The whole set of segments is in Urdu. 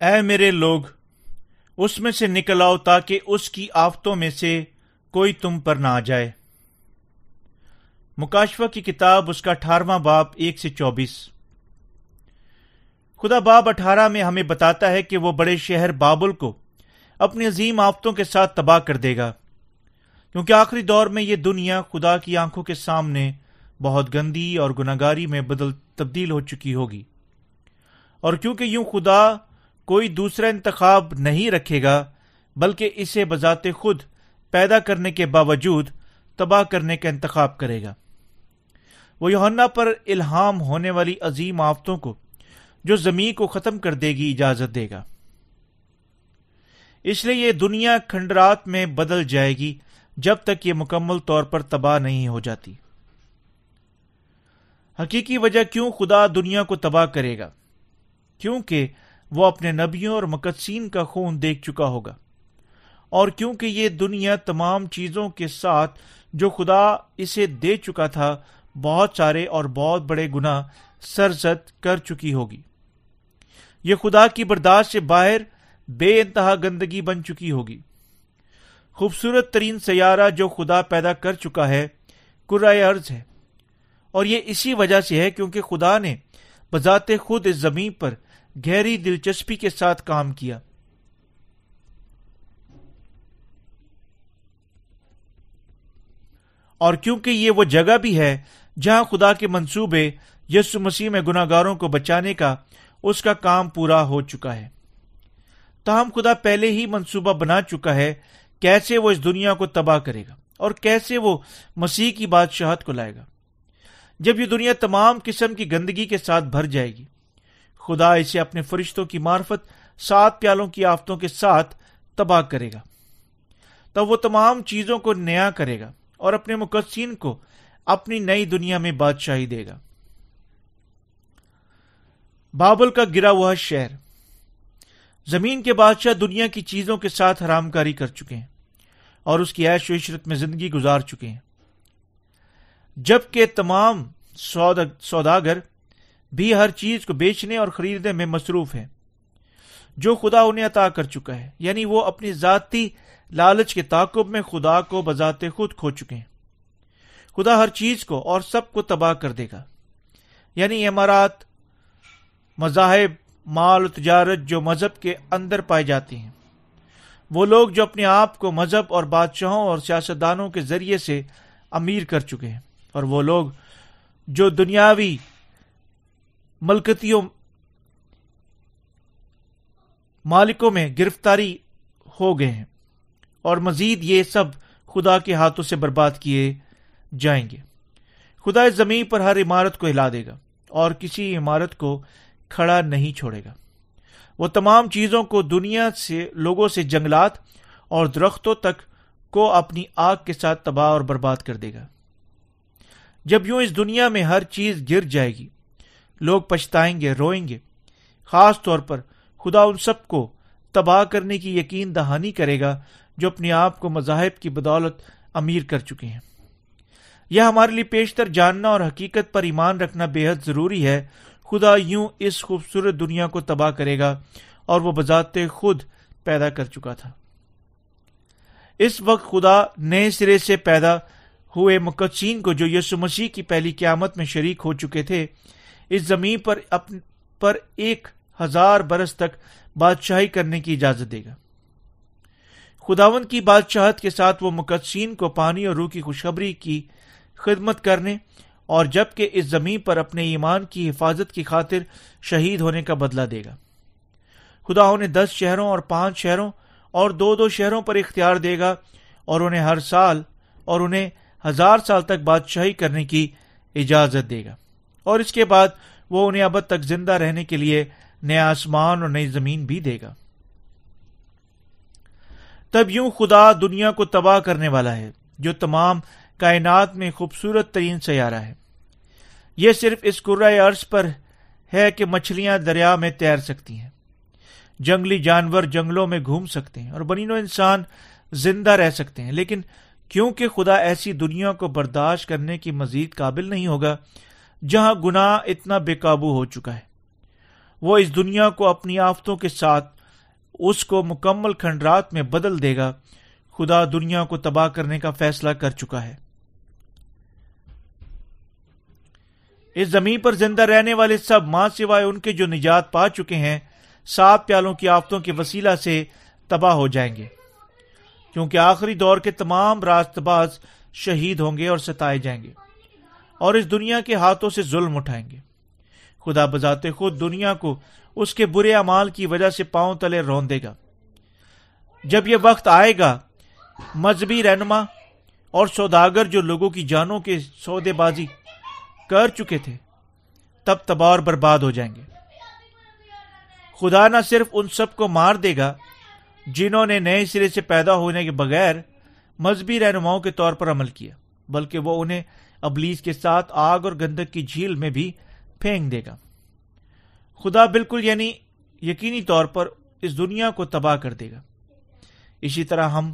اے میرے لوگ، اس میں سے نکل آؤ تاکہ اس کی آفتوں میں سے کوئی تم پر نہ آ جائے۔ مکاشفہ کی کتاب، اس کا اٹھارواں باپ، ایک سے چوبیس۔ خدا باب اٹھارہ میں ہمیں بتاتا ہے کہ وہ بڑے شہر بابل کو اپنی عظیم آفتوں کے ساتھ تباہ کر دے گا۔ کیونکہ آخری دور میں یہ دنیا خدا کی آنکھوں کے سامنے بہت گندی اور گناگاری میں بدل تبدیل ہو چکی ہوگی۔ اور کیونکہ یوں خدا کوئی دوسرا انتخاب نہیں رکھے گا، بلکہ اسے بذات خود پیدا کرنے کے باوجود تباہ کرنے کا انتخاب کرے گا۔ وہ یوہنا پر الہام ہونے والی عظیم آفتوں کو، جو زمین کو ختم کر دے گی، اجازت دے گا۔ اس لیے یہ دنیا کھنڈرات میں بدل جائے گی، جب تک یہ مکمل طور پر تباہ نہیں ہو جاتی۔ حقیقی وجہ کیوں خدا دنیا کو تباہ کرے گا؟ کیونکہ وہ اپنے نبیوں اور مقدسین کا خون دیکھ چکا ہوگا۔ اور کیونکہ یہ دنیا تمام چیزوں کے ساتھ جو خدا اسے دے چکا تھا، بہت سارے اور بہت بڑے گنا سرزد کر چکی ہوگی۔ یہ خدا کی برداشت سے باہر بے انتہا گندگی بن چکی ہوگی۔ خوبصورت ترین سیارہ جو خدا پیدا کر چکا ہے کرائے ارض ہے۔ اور یہ اسی وجہ سے ہے کیونکہ خدا نے بذات خود اس زمین پر گہری دلچسپی کے ساتھ کام کیا۔ اور کیونکہ یہ وہ جگہ بھی ہے جہاں خدا کے منصوبے یسو مسیح میں گناگاروں کو بچانے کا اس کا کام پورا ہو چکا ہے۔ تاہم خدا پہلے ہی منصوبہ بنا چکا ہے کیسے وہ اس دنیا کو تباہ کرے گا اور کیسے وہ مسیح کی بادشاہت کو لائے گا۔ جب یہ دنیا تمام قسم کی گندگی کے ساتھ بھر جائے گی خدا اسے اپنے فرشتوں کی معرفت سات پیالوں کی آفتوں کے ساتھ تباہ کرے گا۔ تب وہ تمام چیزوں کو نیا کرے گا اور اپنے مقدسین کو اپنی نئی دنیا میں بادشاہی دے گا۔ بابل کا گرا ہوا شہر۔ زمین کے بادشاہ دنیا کی چیزوں کے ساتھ حرام کاری کر چکے ہیں اور اس کی عیش و عشرت میں زندگی گزار چکے ہیں۔ جبکہ تمام سوداگر بھی ہر چیز کو بیچنے اور خریدنے میں مصروف ہیں۔ جو خدا انہیں عطا کر چکا ہے یعنی وہ اپنی ذاتی لالچ کے تعقب میں خدا کو بذات خود کھو چکے ہیں۔ خدا ہر چیز کو اور سب کو تباہ کر دے گا۔ یعنی امارات مذاہب، مال و تجارت جو مذہب کے اندر پائے جاتی ہیں۔ وہ لوگ جو اپنے آپ کو مذہب اور بادشاہوں اور سیاستدانوں کے ذریعے سے امیر کر چکے ہیں۔ اور وہ لوگ جو دنیاوی ملکتیوں مالکوں میں گرفتاری ہو گئے ہیں اور مزید یہ سب خدا کے ہاتھوں سے برباد کیے جائیں گے۔ خدا اس زمین پر ہر عمارت کو ہلا دے گا اور کسی عمارت کو کھڑا نہیں چھوڑے گا۔ وہ تمام چیزوں کو دنیا سے، لوگوں سے جنگلات اور درختوں تک کو اپنی آگ کے ساتھ تباہ اور برباد کر دے گا۔ جب یوں اس دنیا میں ہر چیز گر جائے گی لوگ پچھتائیں گے، روئیں گے۔ خاص طور پر خدا ان سب کو تباہ کرنے کی یقین دہانی کرے گا جو اپنے آپ کو مذاہب کی بدولت امیر کر چکے ہیں۔ یہ ہمارے لیے پیشتر جاننا اور حقیقت پر ایمان رکھنا بے حد ضروری ہے۔ خدا یوں اس خوبصورت دنیا کو تباہ کرے گا اور وہ بذات خود پیدا کر چکا تھا۔ اس وقت خدا نئے سرے سے پیدا ہوئے مقدسین کو جو یسو مسیح کی پہلی قیامت میں شریک ہو چکے تھے اس زمین پر اپن پر ایک ہزار برس تک بادشاہی کرنے کی اجازت دے گا۔ خداون کی بادشاہت کے ساتھ وہ مقدسین کو پانی اور روح کی خوشخبری کی خدمت کرنے اور جبکہ اس زمین پر اپنے ایمان کی حفاظت کی خاطر شہید ہونے کا بدلہ دے گا۔ خدا انہیں دس شہروں اور پانچ شہروں اور دو دو شہروں پر اختیار دے گا اور انہیں ہر سال اور انہیں ہزار سال تک بادشاہی کرنے کی اجازت دے گا۔ اور اس کے بعد وہ انہیں اب تک زندہ رہنے کے لیے نیا آسمان اور نئی زمین بھی دے گا۔ تب یوں خدا دنیا کو تباہ کرنے والا ہے، جو تمام کائنات میں خوبصورت ترین سیارہ ہے۔ یہ صرف اس عرض پر ہے کہ مچھلیاں دریا میں تیر سکتی ہیں۔ جنگلی جانور جنگلوں میں گھوم سکتے ہیں اور بنینو انسان زندہ رہ سکتے ہیں، لیکن کیونکہ خدا ایسی دنیا کو برداشت کرنے کی مزید قابل نہیں ہوگا جہاں گناہ اتنا بے قابو ہو چکا ہے۔ وہ اس دنیا کو اپنی آفتوں کے ساتھ اس کو مکمل کھنڈرات میں بدل دے گا۔ خدا دنیا کو تباہ کرنے کا فیصلہ کر چکا ہے۔ اس زمین پر زندہ رہنے والے سب ماں سوائے ان کے جو نجات پا چکے ہیں، سات پیالوں کی آفتوں کے وسیلہ سے تباہ ہو جائیں گے۔ کیونکہ آخری دور کے تمام راست باز شہید ہوں گے اور ستائے جائیں گے۔ اور اس دنیا کے ہاتھوں سے ظلم اٹھائیں گے۔ خدا بذات خود دنیا کو اس کے برے امال کی وجہ سے پاؤں تلے رون دے گا۔ جب یہ وقت آئے گا، مذہبی رہنما اور سوداگر جو لوگوں کی جانوں کے سودے بازی کر چکے تھے، تب تباہ اور برباد ہو جائیں گے۔ خدا نہ صرف ان سب کو مار دے گا جنہوں نے نئے سرے سے پیدا ہونے کے بغیر مذہبی رہنماؤں کے طور پر عمل کیا، بلکہ وہ انہیں ابلیس کے ساتھ آگ اور گندک کی جھیل میں بھی پھینک دے گا۔ خدا بالکل یعنی یقینی طور پر اس دنیا کو تباہ کر دے گا۔ اسی طرح ہم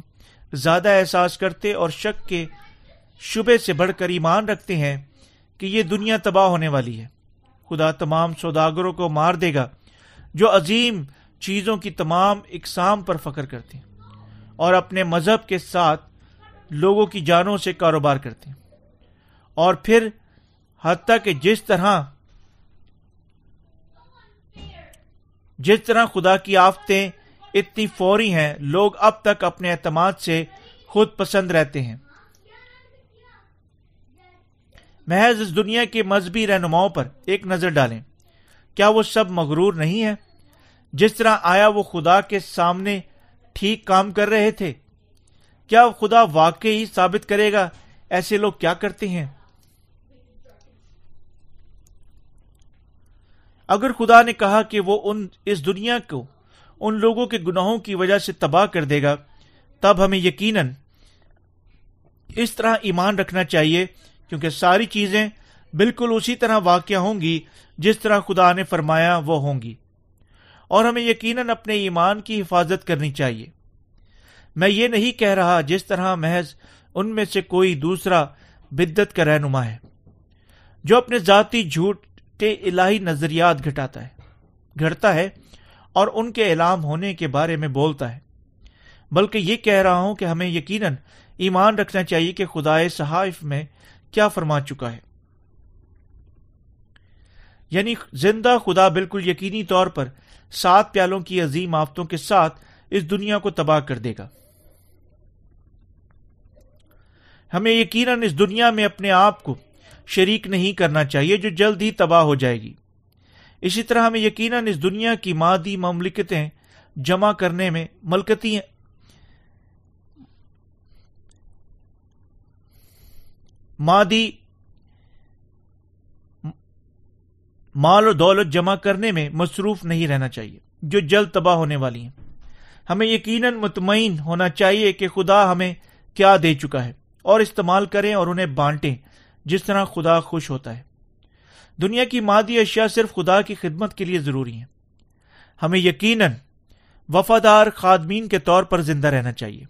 زیادہ احساس کرتے اور شک کے شبے سے بڑھ کر ایمان رکھتے ہیں کہ یہ دنیا تباہ ہونے والی ہے۔ خدا تمام سوداگروں کو مار دے گا جو عظیم چیزوں کی تمام اقسام پر فخر کرتے ہیں اور اپنے مذہب کے ساتھ لوگوں کی جانوں سے کاروبار کرتے ہیں۔ اور پھر حتیٰ کہ جس طرح جس طرح خدا کی آفتیں اتنی فوری ہیں، لوگ اب تک اپنے اعتماد سے خود پسند رہتے ہیں۔ محض اس دنیا کے مذہبی رہنماؤں پر ایک نظر ڈالیں۔ کیا وہ سب مغرور نہیں ہے جس طرح آیا وہ خدا کے سامنے ٹھیک کام کر رہے تھے۔ کیا خدا واقعی ثابت کرے گا؟ ایسے لوگ کیا کرتے ہیں؟ اگر خدا نے کہا کہ وہ ان اس دنیا کو، ان لوگوں کے گناہوں کی وجہ سے تباہ کر دے گا، تب ہمیں یقیناً اس طرح ایمان رکھنا چاہیے، کیونکہ ساری چیزیں بالکل اسی طرح واقع ہوں گی، جس طرح خدا نے فرمایا وہ ہوں گی۔ اور ہمیں یقیناً اپنے ایمان کی حفاظت کرنی چاہیے۔ میں یہ نہیں کہہ رہا جس طرح محض ان میں سے کوئی دوسرا بدت کا رہنما ہے۔ جو اپنے ذاتی جھوٹے الہی نظریات گھٹاتا ہے، گھڑتا ہے اور ان کے اعلام ہونے کے بارے میں بولتا ہے۔ بلکہ یہ کہہ رہا ہوں کہ ہمیں یقیناً ایمان رکھنا چاہیے کہ خدا صحائف میں کیا فرما چکا ہے۔ یعنی زندہ خدا بالکل یقینی طور پر سات پیالوں کی عظیم آفتوں کے ساتھ اس دنیا کو تباہ کر دے گا۔ ہمیں یقیناً اس دنیا میں اپنے آپ کو شریک نہیں کرنا چاہیے جو جلد ہی تباہ ہو جائے گی۔ اسی طرح ہمیں یقیناً اس دنیا کی مادی مملکتیں جمع کرنے میں ملکتی مادی مال و دولت جمع کرنے میں مصروف نہیں رہنا چاہیے، جو جلد تباہ ہونے والی ہیں۔ ہمیں یقیناً مطمئن ہونا چاہیے کہ خدا ہمیں کیا دے چکا ہے اور استعمال کریں اور انہیں بانٹیں۔ جس طرح خدا خوش ہوتا ہے۔ دنیا کی مادی اشیاء صرف خدا کی خدمت کے لیے ضروری ہیں۔ ہمیں یقیناً وفادار خادمین کے طور پر زندہ رہنا چاہیے۔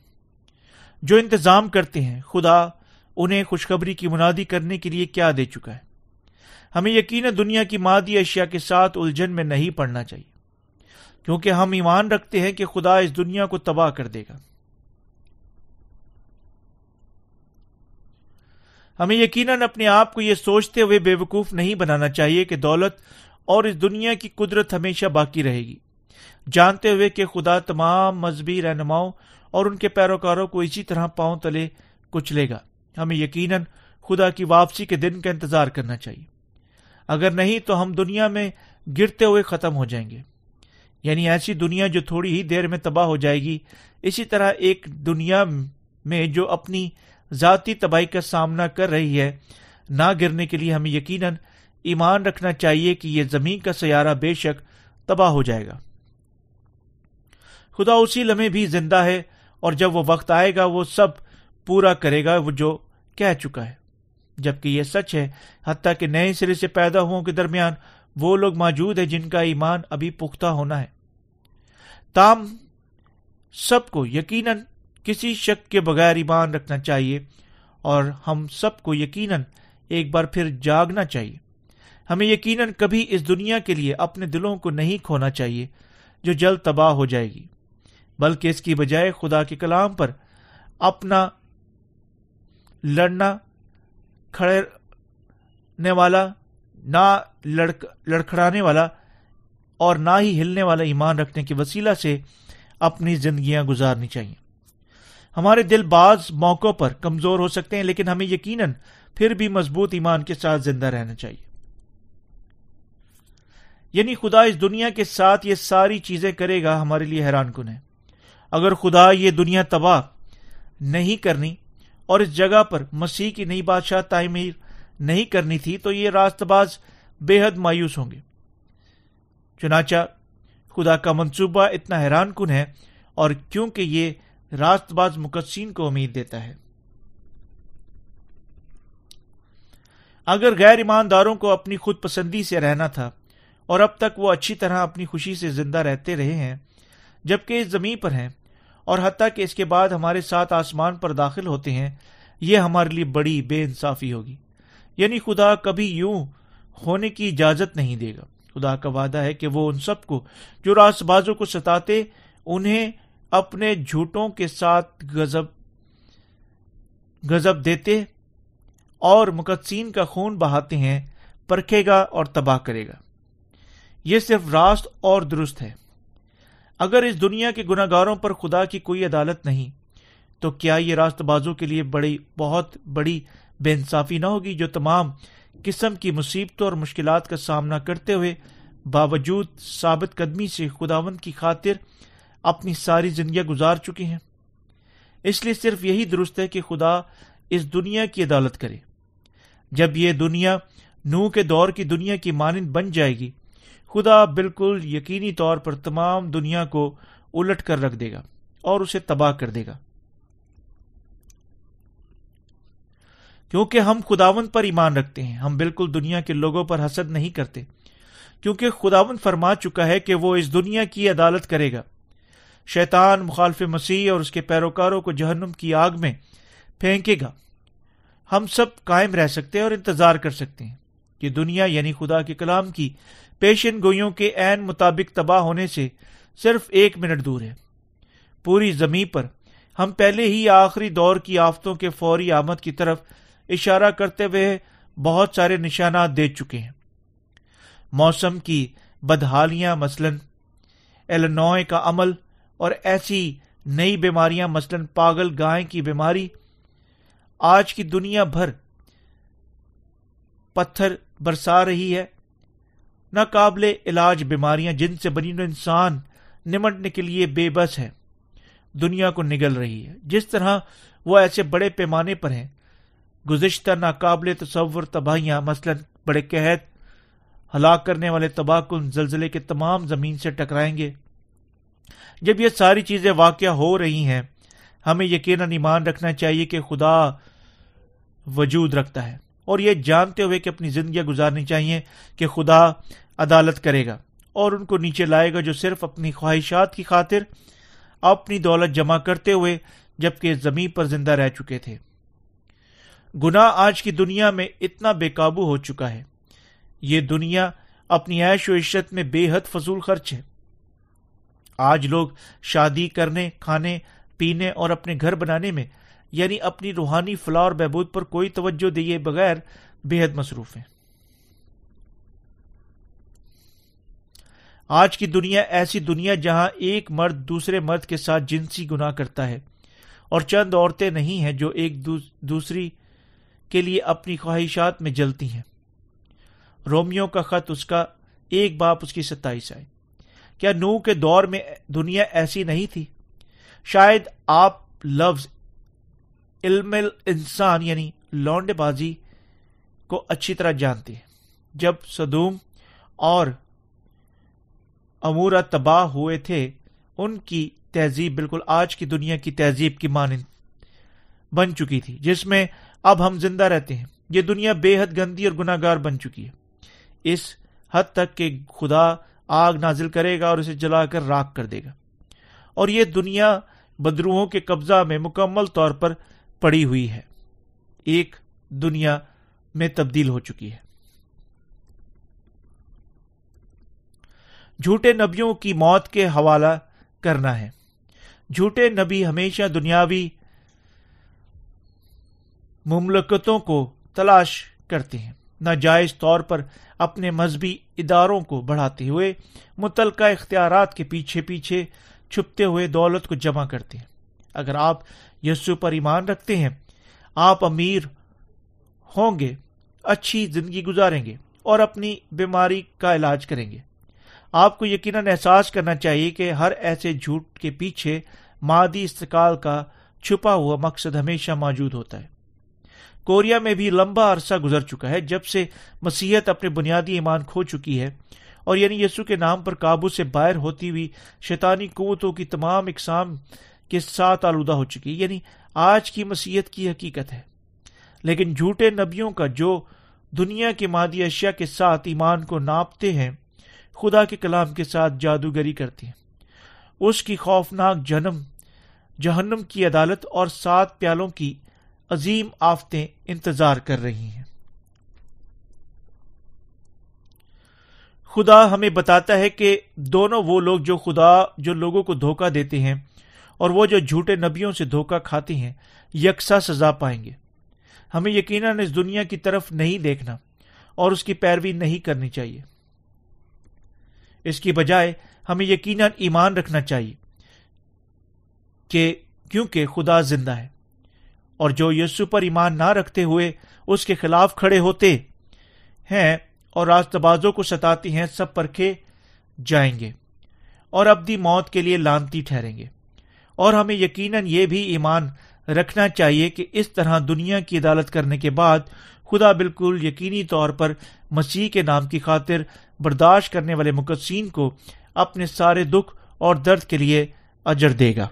جو انتظام کرتے ہیں، خدا انہیں خوشخبری کی منادی کرنے کے لیے کیا دے چکا ہے۔ ہمیں یقین دنیا کی مادی اشیاء کے ساتھ الجھن میں نہیں پڑنا چاہیے۔ کیونکہ ہم ایمان رکھتے ہیں کہ خدا اس دنیا کو تباہ کر دے گا۔ ہمیں یقیناً اپنے آپ کو یہ سوچتے ہوئے بے وقوف نہیں بنانا چاہیے کہ دولت اور اس دنیا کی قدرت ہمیشہ باقی رہے گی۔ جانتے ہوئے کہ خدا تمام مذہبی رہنماؤں اور ان کے پیروکاروں کو اسی طرح پاؤں تلے کچلے گا۔ ہمیں یقیناً خدا کی واپسی کے دن کا انتظار کرنا چاہیے۔ اگر نہیں تو ہم دنیا میں گرتے ہوئے ختم ہو جائیں گے۔ یعنی ایسی دنیا جو تھوڑی ہی دیر میں تباہ ہو جائے گی، اسی طرح ایک دنیا میں جو اپنی ذاتی تباہی کا سامنا کر رہی ہے۔ نہ گرنے کے لیے ہمیں یقیناً ایمان رکھنا چاہیے کہ یہ زمین کا سیارہ بے شک تباہ ہو جائے گا۔ خدا اسی لمحے بھی زندہ ہے اور جب وہ وقت آئے گا، وہ سب پورا کرے گا، وہ جو کہہ چکا ہے۔ جبکہ یہ سچ ہے، حتیٰ کہ نئے سرے سے پیدا ہو کے درمیان وہ لوگ موجود ہیں جن کا ایمان ابھی پختہ ہونا ہے۔ تام سب کو یقیناً کسی شک کے بغیر ایمان رکھنا چاہیے اور ہم سب کو یقیناً ایک بار پھر جاگنا چاہیے۔ ہمیں یقیناً کبھی اس دنیا کے لیے اپنے دلوں کو نہیں کھونا چاہیے جو جلد تباہ ہو جائے گی، بلکہ اس کی بجائے خدا کے کلام پر اپنا لڑنا، کھڑنے والا، نہ لڑکھڑانے والا اور نہ ہی ہلنے والا ایمان رکھنے کے وسیلہ سے اپنی زندگیاں گزارنی چاہیے۔ ہمارے دل بعض موقعوں پر کمزور ہو سکتے ہیں، لیکن ہمیں یقیناً پھر بھی مضبوط ایمان کے ساتھ زندہ رہنا چاہیے۔ یعنی خدا اس دنیا کے ساتھ یہ ساری چیزیں کرے گا، ہمارے لیے حیران کن ہے۔ اگر خدا یہ دنیا تباہ نہیں کرنی اور اس جگہ پر مسیح کی نئی بادشاہ تعمیر نہیں کرنی تھی، تو یہ راست باز بے حد مایوس ہوں گے۔ چنانچہ خدا کا منصوبہ اتنا حیران کن ہے، اور کیونکہ یہ راست باز مقدسین کو امید دیتا ہے۔ اگر غیر ایمانداروں کو اپنی خود پسندی سے رہنا تھا اور اب تک وہ اچھی طرح اپنی خوشی سے زندہ رہتے رہے ہیں، جبکہ اس زمین پر ہیں اور حتیٰ کہ اس کے بعد ہمارے ساتھ آسمان پر داخل ہوتے ہیں، یہ ہمارے لیے بڑی بے انصافی ہوگی۔ یعنی خدا کبھی یوں ہونے کی اجازت نہیں دے گا۔ خدا کا وعدہ ہے کہ وہ ان سب کو جو راس بازوں کو ستاتے، انہیں اپنے جھوٹوں کے ساتھ گزب گزب دیتے اور مقدسین کا خون بہاتے ہیں، پرکھے گا اور تباہ کرے گا۔ یہ صرف راست اور درست ہے۔ اگر اس دنیا کے گناہ گاروں پر خدا کی کوئی عدالت نہیں، تو کیا یہ راست بازوں کے لیے بڑی، بہت بڑی بے انصافی نہ ہوگی جو تمام قسم کی مصیبتوں اور مشکلات کا سامنا کرتے ہوئے باوجود ثابت قدمی سے خداون کی خاطر اپنی ساری زندگیاں گزار چکے ہیں۔ اس لیے صرف یہی درست ہے کہ خدا اس دنیا کی عدالت کرے۔ جب یہ دنیا نو کے دور کی دنیا کی مانند بن جائے گی، خدا بالکل یقینی طور پر تمام دنیا کو الٹ کر رکھ دے گا اور اسے تباہ کر دے گا۔ کیونکہ ہم خداون پر ایمان رکھتے ہیں، ہم بالکل دنیا کے لوگوں پر حسد نہیں کرتے۔ کیونکہ خداون فرما چکا ہے کہ وہ اس دنیا کی عدالت کرے گا۔ شیطان مخالف مسیح اور اس کے پیروکاروں کو جہنم کی آگ میں پھینکے گا۔ ہم سب قائم رہ سکتے ہیں اور انتظار کر سکتے ہیں کہ دنیا یعنی خدا کے کلام کی پیشن گوئیوں کے عین مطابق تباہ ہونے سے صرف ایک منٹ دور ہے۔ پوری زمین پر ہم پہلے ہی آخری دور کی آفتوں کے فوری آمد کی طرف اشارہ کرتے ہوئے بہت سارے نشانات دے چکے ہیں۔ موسم کی بدحالیاں مثلاً ایلنوئے کا عمل اور ایسی نئی بیماریاں مثلاً پاگل گائے کی بیماری، آج کی دنیا بھر پتھر برسا رہی ہے۔ ناقابل علاج بیماریاں جن سے بنی نو انسان نمٹنے کے لیے بے بس ہے، دنیا کو نگل رہی ہے۔ جس طرح وہ ایسے بڑے پیمانے پر ہیں، گزشتہ ناقابل تصور تباہیاں مثلا بڑے قحط، ہلاک کرنے والے تباہ کن زلزلے کے تمام زمین سے ٹکرائیں گے۔ جب یہ ساری چیزیں واقع ہو رہی ہیں، ہمیں یقیناً ایمان رکھنا چاہیے کہ خدا وجود رکھتا ہے۔ اور یہ جانتے ہوئے کہ اپنی زندگیاں گزارنی چاہیے کہ خدا عدالت کرے گا اور ان کو نیچے لائے گا جو صرف اپنی خواہشات کی خاطر اپنی دولت جمع کرتے ہوئے جبکہ زمین پر زندہ رہ چکے تھے۔ گنا آج کی دنیا میں اتنا بے قابو ہو چکا ہے۔ یہ دنیا اپنی عیش و عشت میں بے حد فضول خرچ ہے۔ آج لوگ شادی کرنے، کھانے، پینے اور اپنے گھر بنانے میں یعنی اپنی روحانی فلاح اور بہبود پر کوئی توجہ دیے بغیر بے حد مصروف ہیں۔ آج کی دنیا ایسی دنیا جہاں ایک مرد دوسرے مرد کے ساتھ جنسی گنا کرتا ہے، اور چند عورتیں نہیں ہیں جو ایک دوسری کے لیے اپنی خواہشات میں جلتی ہیں۔ رومیو کا خط اس کا، ایک باپ اس کی ستائیس آئے۔ کیا نو کے دور میں دنیا ایسی نہیں تھی؟ شاید آپ لفظ علم انسان یعنی لونڈے بازی کو اچھی طرح جانتے ہیں۔ جب صدوم اور امورا تباہ ہوئے تھے، ان کی تہذیب بالکل آج کی دنیا کی تہذیب کی مانند بن چکی تھی، جس میں اب ہم زندہ رہتے ہیں۔ یہ دنیا بے حد گندی اور گناہ گار بن چکی ہے۔ اس حد تک کہ خدا آگ نازل کرے گا اور اسے جلا کر راک کر دے گا۔ اور یہ دنیا بدروہوں کے قبضہ میں مکمل طور پر پڑی ہوئی ہے۔ ایک دنیا میں تبدیل ہو چکی ہے۔ جھوٹے نبیوں کی موت کے حوالہ کرنا ہے۔ جھوٹے نبی ہمیشہ دنیاوی مملکتوں کو تلاش کرتے ہیں۔ ناجائز طور پر اپنے مذہبی اداروں کو بڑھاتے ہوئے متعلقہ اختیارات کے پیچھے پیچھے چھپتے ہوئے دولت کو جمع کرتے ہیں۔ اگر آپ یسو پر ایمان رکھتے ہیں، آپ امیر ہوں گے، اچھی زندگی گزاریں گے اور اپنی بیماری کا علاج کریں گے۔ آپ کو یقیناً احساس کرنا چاہیے کہ ہر ایسے جھوٹ کے پیچھے مادی استقال کا چھپا ہوا مقصد ہمیشہ موجود ہوتا ہے۔ کوریا میں بھی لمبا عرصہ گزر چکا ہے جب سے مسیحت اپنے بنیادی ایمان کھو چکی ہے اور یعنی یسو کے نام پر قابو سے باہر ہوتی ہوئی شیطانی قوتوں کی تمام اقسام کے ساتھ آلودہ ہو چکی یعنی آج کی مسیحت کی حقیقت ہے۔ لیکن جھوٹے نبیوں کا جو دنیا کے مادی اشیاء کے ساتھ ایمان کو ناپتے ہیں، خدا کے کلام کے ساتھ جادوگری کرتے ہیں۔ اس کی خوفناک جنم، جہنم کی عدالت اور سات پیالوں کی عظیم آفتیں انتظار کر رہی ہیں۔ خدا ہمیں بتاتا ہے کہ دونوں وہ لوگ جو خدا، جو لوگوں کو دھوکہ دیتے ہیں اور وہ جو جھوٹے نبیوں سے دھوکہ کھاتے ہیں، یکساں سزا پائیں گے۔ ہمیں یقیناً اس دنیا کی طرف نہیں دیکھنا اور اس کی پیروی نہیں کرنی چاہیے۔ اس کی بجائے ہمیں یقیناً ایمان رکھنا چاہیے کہ کیونکہ خدا زندہ ہے۔ اور جو یسو پر ایمان نہ رکھتے ہوئے اس کے خلاف کھڑے ہوتے ہیں اور راست بازوں کو ستاتی ہیں، سب پرکھے جائیں گے اور ابدی موت کے لیے لانتی ٹھہریں گے۔ اور ہمیں یقیناً یہ بھی ایمان رکھنا چاہیے کہ اس طرح دنیا کی عدالت کرنے کے بعد خدا بالکل یقینی طور پر مسیح کے نام کی خاطر برداشت کرنے والے مقدسین کو اپنے سارے دکھ اور درد کے لیے اجر دے گا۔